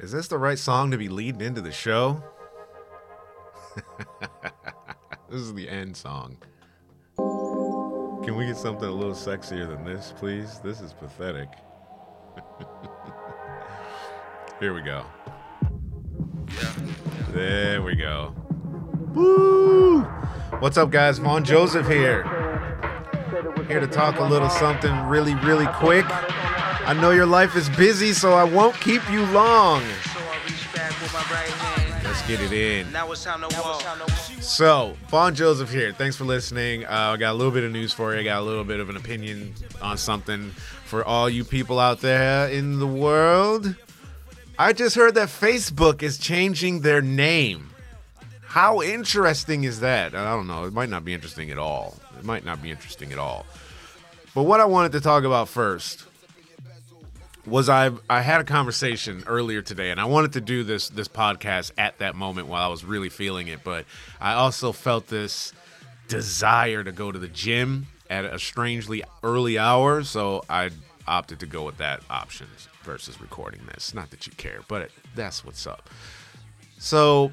Is this the right song to be leading into the show? this is the end song. Can we get something a little sexier than this, please? This is pathetic. Here we go. There we go. Woo! What's up, guys? Vaughn Joseph here. Here to talk a little something really, really quick. I know your life is busy, so I won't keep you long. Let's get it in. So, Vaughn Joseph here. Thanks for listening. Uh, I got a little bit of news for you. I got a little bit of an opinion on something for all you people out there in the world. I just heard that Facebook is changing their name. How interesting is that? I don't know. It might not be interesting at all. It might not be interesting at all. But what I wanted to talk about first was I I had a conversation earlier today, and I wanted to do this this podcast at that moment while I was really feeling it, but I also felt this desire to go to the gym at a strangely early hour, so I opted to go with that option versus recording this. Not that you care, but that's what's up. So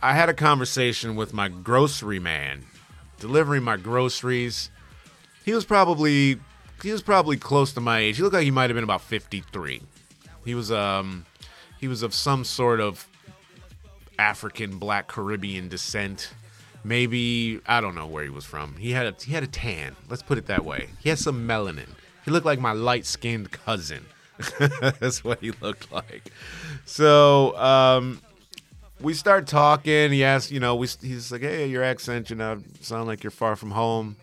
I had a conversation with my grocery man, delivering my groceries. He was probably he was probably close to my age. He looked like he might have been about 53. He was um he was of some sort of African black Caribbean descent. Maybe I don't know where he was from. He had a he had a tan. Let's put it that way. He had some melanin. He looked like my light-skinned cousin. That's what he looked like. So, um we start talking. He asks, you know, we, he's like, "Hey, your accent, you know, sound like you're far from home."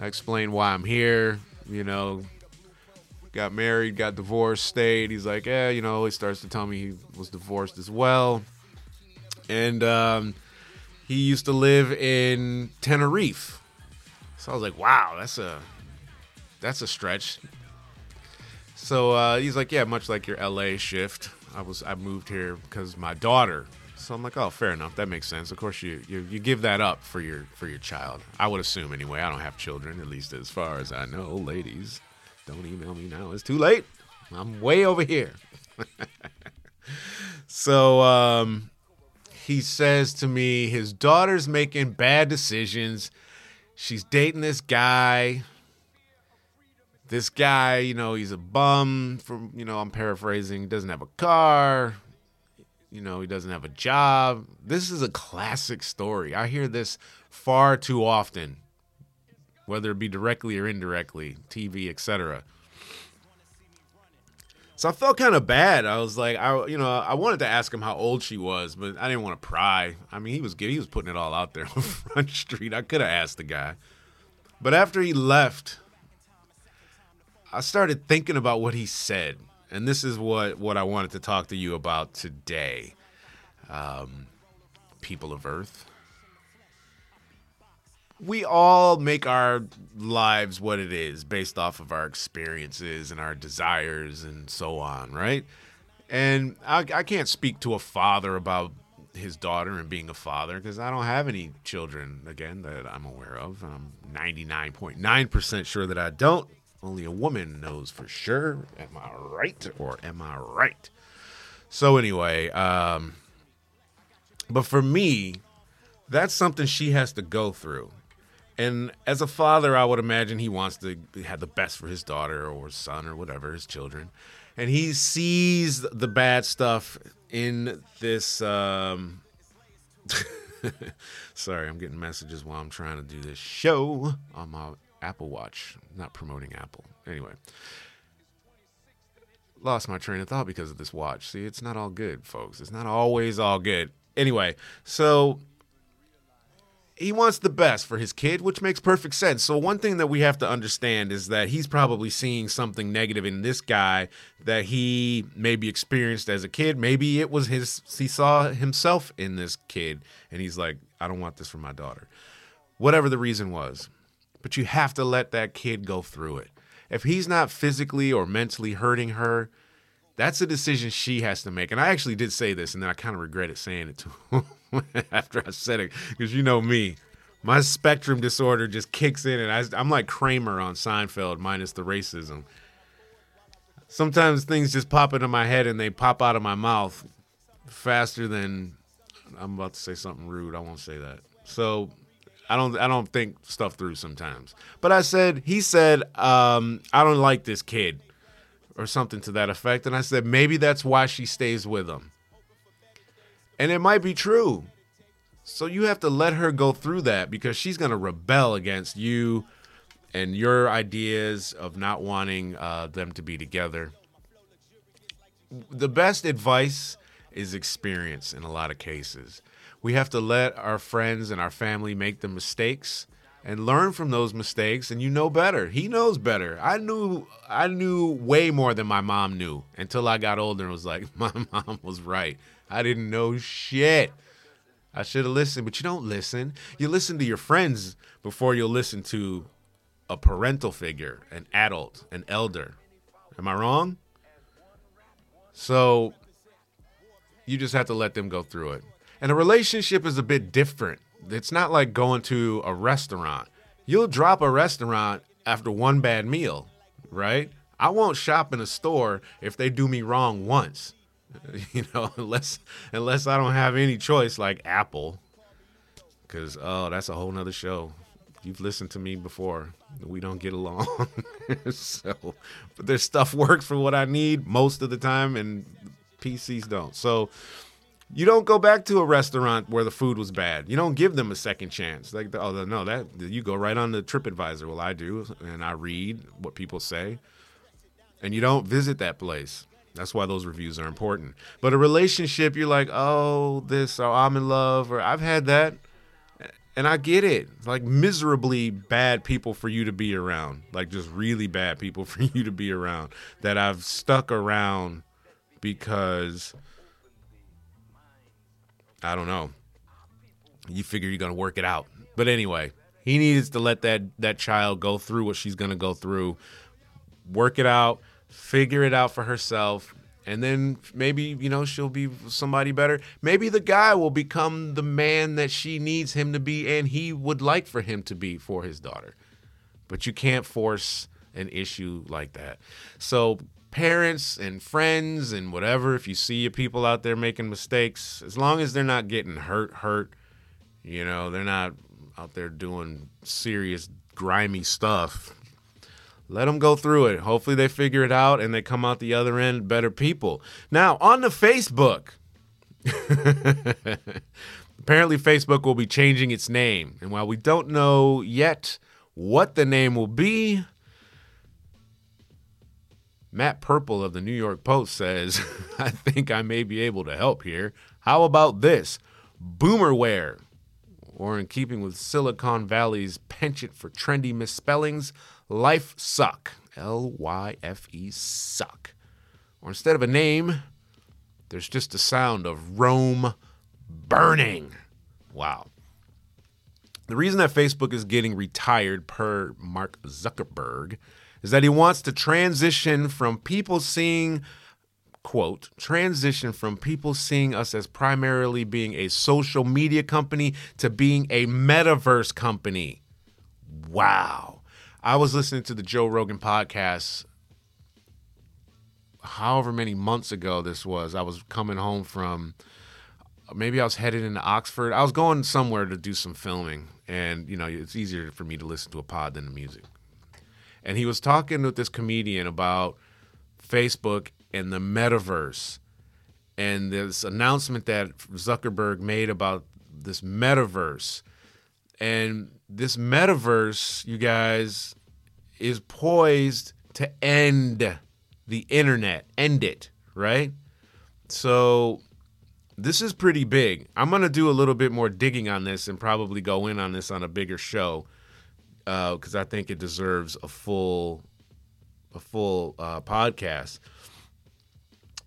I explain why I'm here. You know, got married, got divorced, stayed. He's like, "Yeah, you know." He starts to tell me he was divorced as well, and um, he used to live in Tenerife. So I was like, "Wow, that's a that's a stretch." So uh, he's like, "Yeah, much like your LA shift, I was I moved here because my daughter so I'm like, oh, fair enough. That makes sense. Of course, you, you you give that up for your for your child. I would assume anyway. I don't have children, at least as far as I know. Ladies, don't email me now. It's too late. I'm way over here. so um, he says to me, his daughter's making bad decisions. She's dating this guy. This guy, you know, he's a bum. From you know, I'm paraphrasing. Doesn't have a car you know, he doesn't have a job. This is a classic story. I hear this far too often, whether it be directly or indirectly, TV, etc. So I felt kind of bad. I was like, I, you know, I wanted to ask him how old she was, but I didn't want to pry. I mean, he was giving, he was putting it all out there on Front Street. I could have asked the guy, but after he left, I started thinking about what he said and this is what what I wanted to talk to you about today. Um, people of Earth. We all make our lives what it is based off of our experiences and our desires and so on, right? And I, I can't speak to a father about his daughter and being a father because I don't have any children, again, that I'm aware of. I'm 99.9% sure that I don't. Only a woman knows for sure. Am I right or am I right? So anyway, um, but for me, that's something she has to go through. And as a father, I would imagine he wants to have the best for his daughter or son or whatever, his children. And he sees the bad stuff in this. Um... Sorry, I'm getting messages while I'm trying to do this show on my Apple Watch. Not promoting Apple. Anyway, lost my train of thought because of this watch. See, it's not all good, folks. It's not always all good. Anyway, so he wants the best for his kid, which makes perfect sense. So one thing that we have to understand is that he's probably seeing something negative in this guy that he maybe experienced as a kid. Maybe it was his he saw himself in this kid and he's like, I don't want this for my daughter. Whatever the reason was. But you have to let that kid go through it. If he's not physically or mentally hurting her, that's a decision she has to make. And I actually did say this, and then I kind of regretted saying it to him after I said it, because you know me, my spectrum disorder just kicks in, and I, I'm like Kramer on Seinfeld, minus the racism. sometimes things just pop into my head and they pop out of my mouth faster than I'm about to say something rude. I won't say that. So I don't I don't think stuff through sometimes. But I said he said um, I don't like this kid or something to that effect, and I said maybe that's why she stays with him. And it might be true. So you have to let her go through that because she's to rebel against you and your ideas of not wanting uh, them to be together. The best advice is experience in a lot of cases. We have to let our friends and our family make the mistakes and learn from those mistakes and you know better. He knows better. I knew I knew way more than my mom knew until I got older and was like, my mom was right. I didn't know shit. I should have listened, but you don't listen. You listen to your friends before you'll listen to a parental figure, an adult, an elder. Am I wrong? So you just have to let them go through it. And a relationship is a bit different. It's not like going to a restaurant. You'll drop a restaurant after one bad meal, right? I won't shop in a store if they do me wrong once. You know, unless unless I don't have any choice like Apple. Cause oh, that's a whole nother show. You've listened to me before. We don't get along. so but their stuff works for what I need most of the time and PCs don't. So you don't go back to a restaurant where the food was bad. You don't give them a second chance. Like, oh no, that you go right on the TripAdvisor. Well, I do, and I read what people say, and you don't visit that place. That's why those reviews are important. But a relationship, you're like, oh, this, or I'm in love, or I've had that, and I get it. Like miserably bad people for you to be around, like just really bad people for you to be around that I've stuck around because I don't know. You figure you're gonna work it out, but anyway, he needs to let that that child go through what she's gonna go through, work it out, figure it out for herself, and then maybe you know she'll be somebody better. Maybe the guy will become the man that she needs him to be, and he would like for him to be for his daughter. But you can't force an issue like that. So parents and friends and whatever, if you see your people out there making mistakes, as long as they're not getting hurt, hurt, you know, they're not out there doing serious, grimy stuff. Let them go through it. Hopefully, they figure it out and they come out the other end better people. Now, on the Facebook, apparently, Facebook will be changing its name. And while we don't know yet what the name will be, Matt Purple of the New York Post says, I think I may be able to help here. How about this? Boomerware. Or in keeping with Silicon Valley's penchant for trendy misspellings, Life Suck. L Y F E suck. Or instead of a name, there's just a sound of Rome burning. Wow. The reason that Facebook is getting retired per Mark Zuckerberg is that he wants to transition from people seeing quote transition from people seeing us as primarily being a social media company to being a metaverse company. Wow. I was listening to the Joe Rogan podcast however many months ago this was. I was coming home from maybe I was headed into Oxford. I was going somewhere to do some filming and you know, it's easier for me to listen to a pod than the music and he was talking with this comedian about Facebook and the metaverse and this announcement that Zuckerberg made about this metaverse. And this metaverse, you guys, is poised to end the internet, end it, right? So this is pretty big. I'm going to do a little bit more digging on this and probably go in on this on a bigger show because uh, I think it deserves a full a full uh, podcast.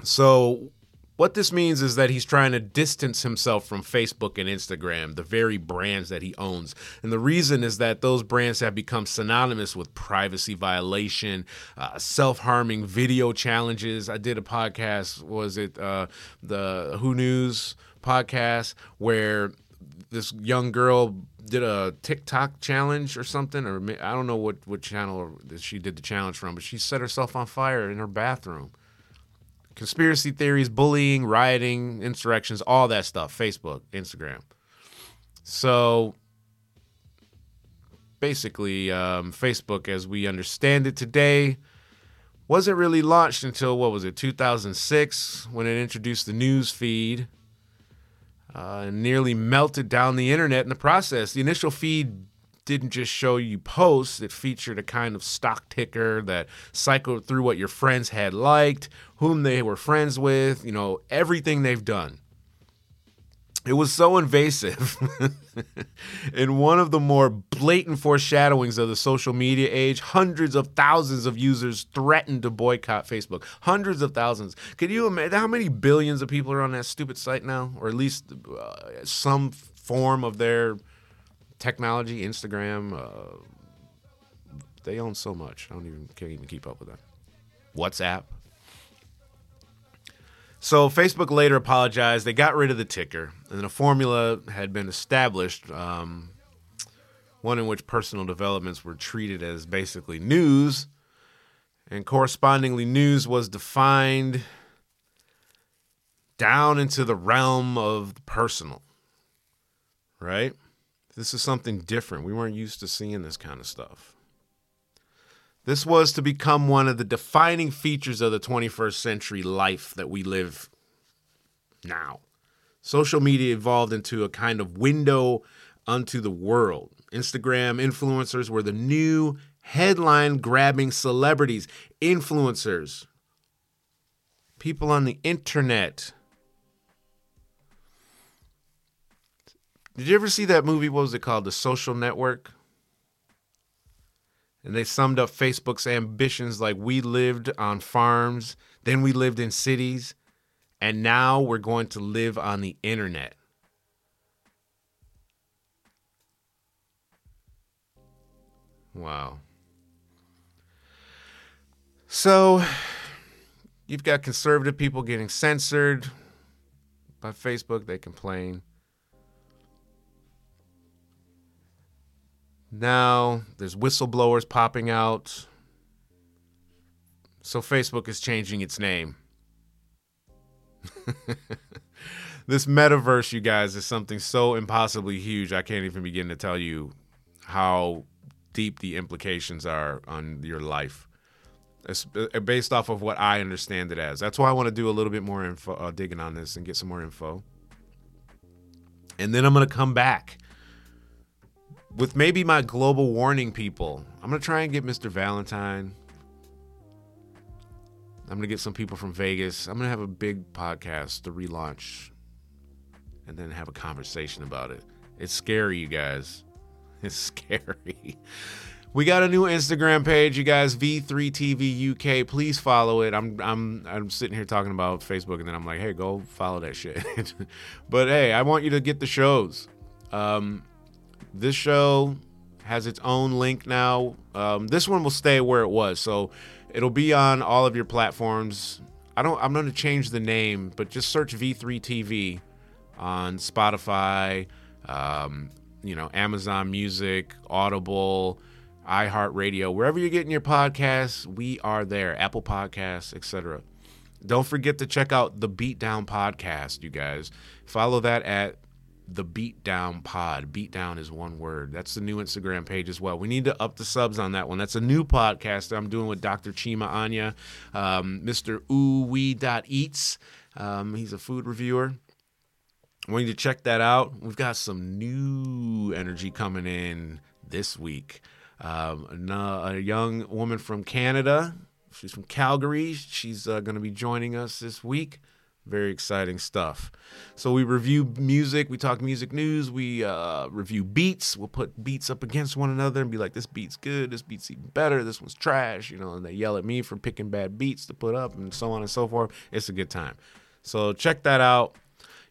So what this means is that he's trying to distance himself from Facebook and Instagram, the very brands that he owns. And the reason is that those brands have become synonymous with privacy violation, uh, self harming video challenges. I did a podcast, was it uh, the Who News podcast, where this young girl did a TikTok challenge or something, or I don't know what what channel she did the challenge from, but she set herself on fire in her bathroom. Conspiracy theories, bullying, rioting, insurrections, all that stuff. Facebook, Instagram. So basically, um, Facebook, as we understand it today, wasn't really launched until what was it, 2006, when it introduced the news feed uh, and nearly melted down the internet in the process. The initial feed didn't just show you posts, it featured a kind of stock ticker that cycled through what your friends had liked, whom they were friends with, you know, everything they've done. It was so invasive. In one of the more blatant foreshadowings of the social media age, hundreds of thousands of users threatened to boycott Facebook. Hundreds of thousands. Can you imagine how many billions of people are on that stupid site now? Or at least uh, some form of their technology, Instagram. Uh, they own so much. I don't even can't even keep up with that. WhatsApp. So Facebook later apologized. They got rid of the ticker, and a formula had been established, um, one in which personal developments were treated as basically news, and correspondingly, news was defined down into the realm of the personal. Right? This is something different. We weren't used to seeing this kind of stuff. This was to become one of the defining features of the 21st century life that we live now. Social media evolved into a kind of window unto the world. Instagram influencers were the new headline grabbing celebrities, influencers, people on the internet. Did you ever see that movie? What was it called? The Social Network? And they summed up Facebook's ambitions like we lived on farms, then we lived in cities, and now we're going to live on the internet. Wow. So, you've got conservative people getting censored by Facebook. They complain. Now there's whistleblowers popping out. So Facebook is changing its name. this metaverse, you guys, is something so impossibly huge. I can't even begin to tell you how deep the implications are on your life. It's uh, based off of what I understand it as. That's why I want to do a little bit more info, uh, digging on this and get some more info. And then I'm going to come back with maybe my global warning people, I'm gonna try and get Mr. Valentine. I'm gonna get some people from Vegas. I'm gonna have a big podcast to relaunch and then have a conversation about it. It's scary, you guys. It's scary. We got a new Instagram page, you guys. V3TV UK. Please follow it. I'm I'm I'm sitting here talking about Facebook, and then I'm like, hey, go follow that shit. but hey, I want you to get the shows. Um, this show has its own link now. Um, this one will stay where it was, so it'll be on all of your platforms. I don't. I'm going to change the name, but just search V3TV on Spotify, um, you know, Amazon Music, Audible, iHeartRadio, wherever you're getting your podcasts, we are there. Apple Podcasts, etc. Don't forget to check out the Beatdown podcast, you guys. Follow that at the Beatdown Pod. Beatdown is one word. That's the new Instagram page as well. We need to up the subs on that one. That's a new podcast that I'm doing with Dr. Chima Anya, um, Mr. Ooh Um, he's a food reviewer. We need to check that out. We've got some new energy coming in this week. Um, a young woman from Canada. She's from Calgary. She's uh, going to be joining us this week. Very exciting stuff. So we review music, we talk music news, we uh, review beats. We'll put beats up against one another and be like, this beat's good, this beat's even better, this one's trash, you know, and they yell at me for picking bad beats to put up and so on and so forth. It's a good time. So check that out.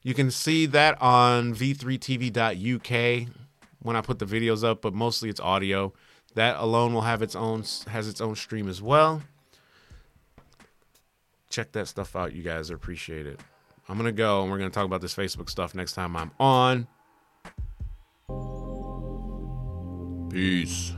You can see that on v3tv.uk when I put the videos up, but mostly it's audio. That alone will have its own has its own stream as well check that stuff out. You guys Appreciate it. I'm gonna go and we're gonna talk about this Facebook stuff next time I'm on. Peace.